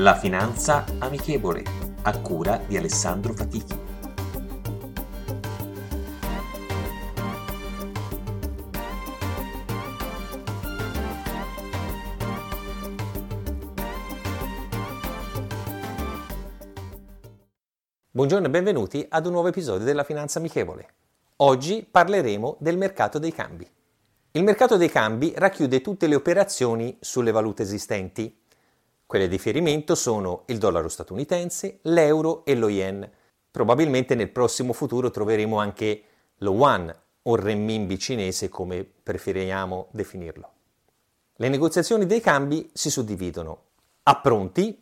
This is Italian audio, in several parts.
La finanza amichevole, a cura di Alessandro Fatichi. Buongiorno e benvenuti ad un nuovo episodio della Finanza Amichevole. Oggi parleremo del mercato dei cambi. Il mercato dei cambi racchiude tutte le operazioni sulle valute esistenti quelle di riferimento sono il dollaro statunitense, l'euro e lo yen. Probabilmente nel prossimo futuro troveremo anche lo yuan o renminbi cinese come preferiamo definirlo. Le negoziazioni dei cambi si suddividono a pronti,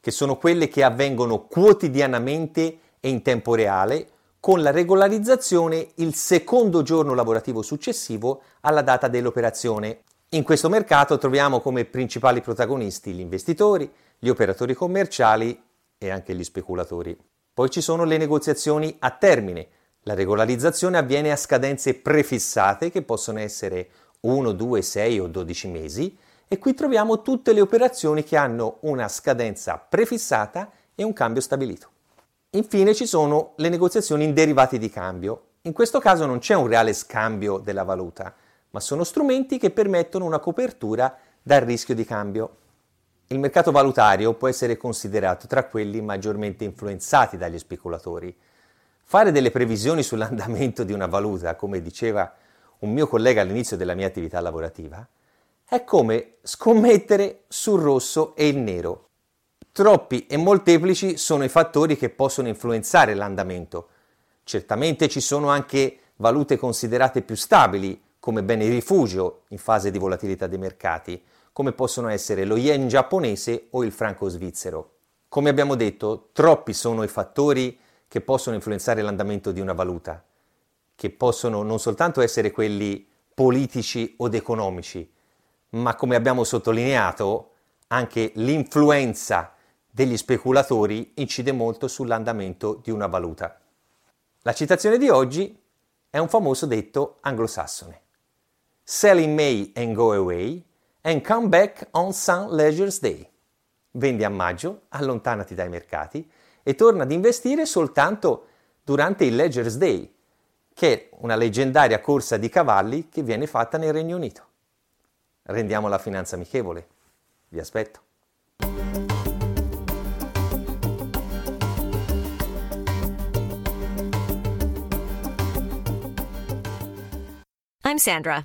che sono quelle che avvengono quotidianamente e in tempo reale, con la regolarizzazione il secondo giorno lavorativo successivo alla data dell'operazione in questo mercato troviamo come principali protagonisti gli investitori, gli operatori commerciali e anche gli speculatori. Poi ci sono le negoziazioni a termine. La regolarizzazione avviene a scadenze prefissate che possono essere 1, 2, 6 o 12 mesi e qui troviamo tutte le operazioni che hanno una scadenza prefissata e un cambio stabilito. Infine ci sono le negoziazioni in derivati di cambio. In questo caso non c'è un reale scambio della valuta, ma sono strumenti che permettono una copertura dal rischio di cambio. Il mercato valutario può essere considerato tra quelli maggiormente influenzati dagli speculatori. Fare delle previsioni sull'andamento di una valuta, come diceva un mio collega all'inizio della mia attività lavorativa, è come scommettere sul rosso e il nero. Troppi e molteplici sono i fattori che possono influenzare l'andamento. Certamente ci sono anche valute considerate più stabili, come bene rifugio in fase di volatilità dei mercati, come possono essere lo yen giapponese o il franco svizzero. Come abbiamo detto, troppi sono i fattori che possono influenzare l'andamento di una valuta, che possono non soltanto essere quelli politici od economici, ma come abbiamo sottolineato, anche l'influenza degli speculatori incide molto sull'andamento di una valuta. La citazione di oggi è un famoso detto anglosassone. Sell in May and go away and come back on St. Leisure's Day. Vendi a maggio, allontanati dai mercati e torna ad investire soltanto durante il Leisure's Day, che è una leggendaria corsa di cavalli che viene fatta nel Regno Unito. Rendiamo la finanza amichevole. Vi aspetto. I'm Sandra,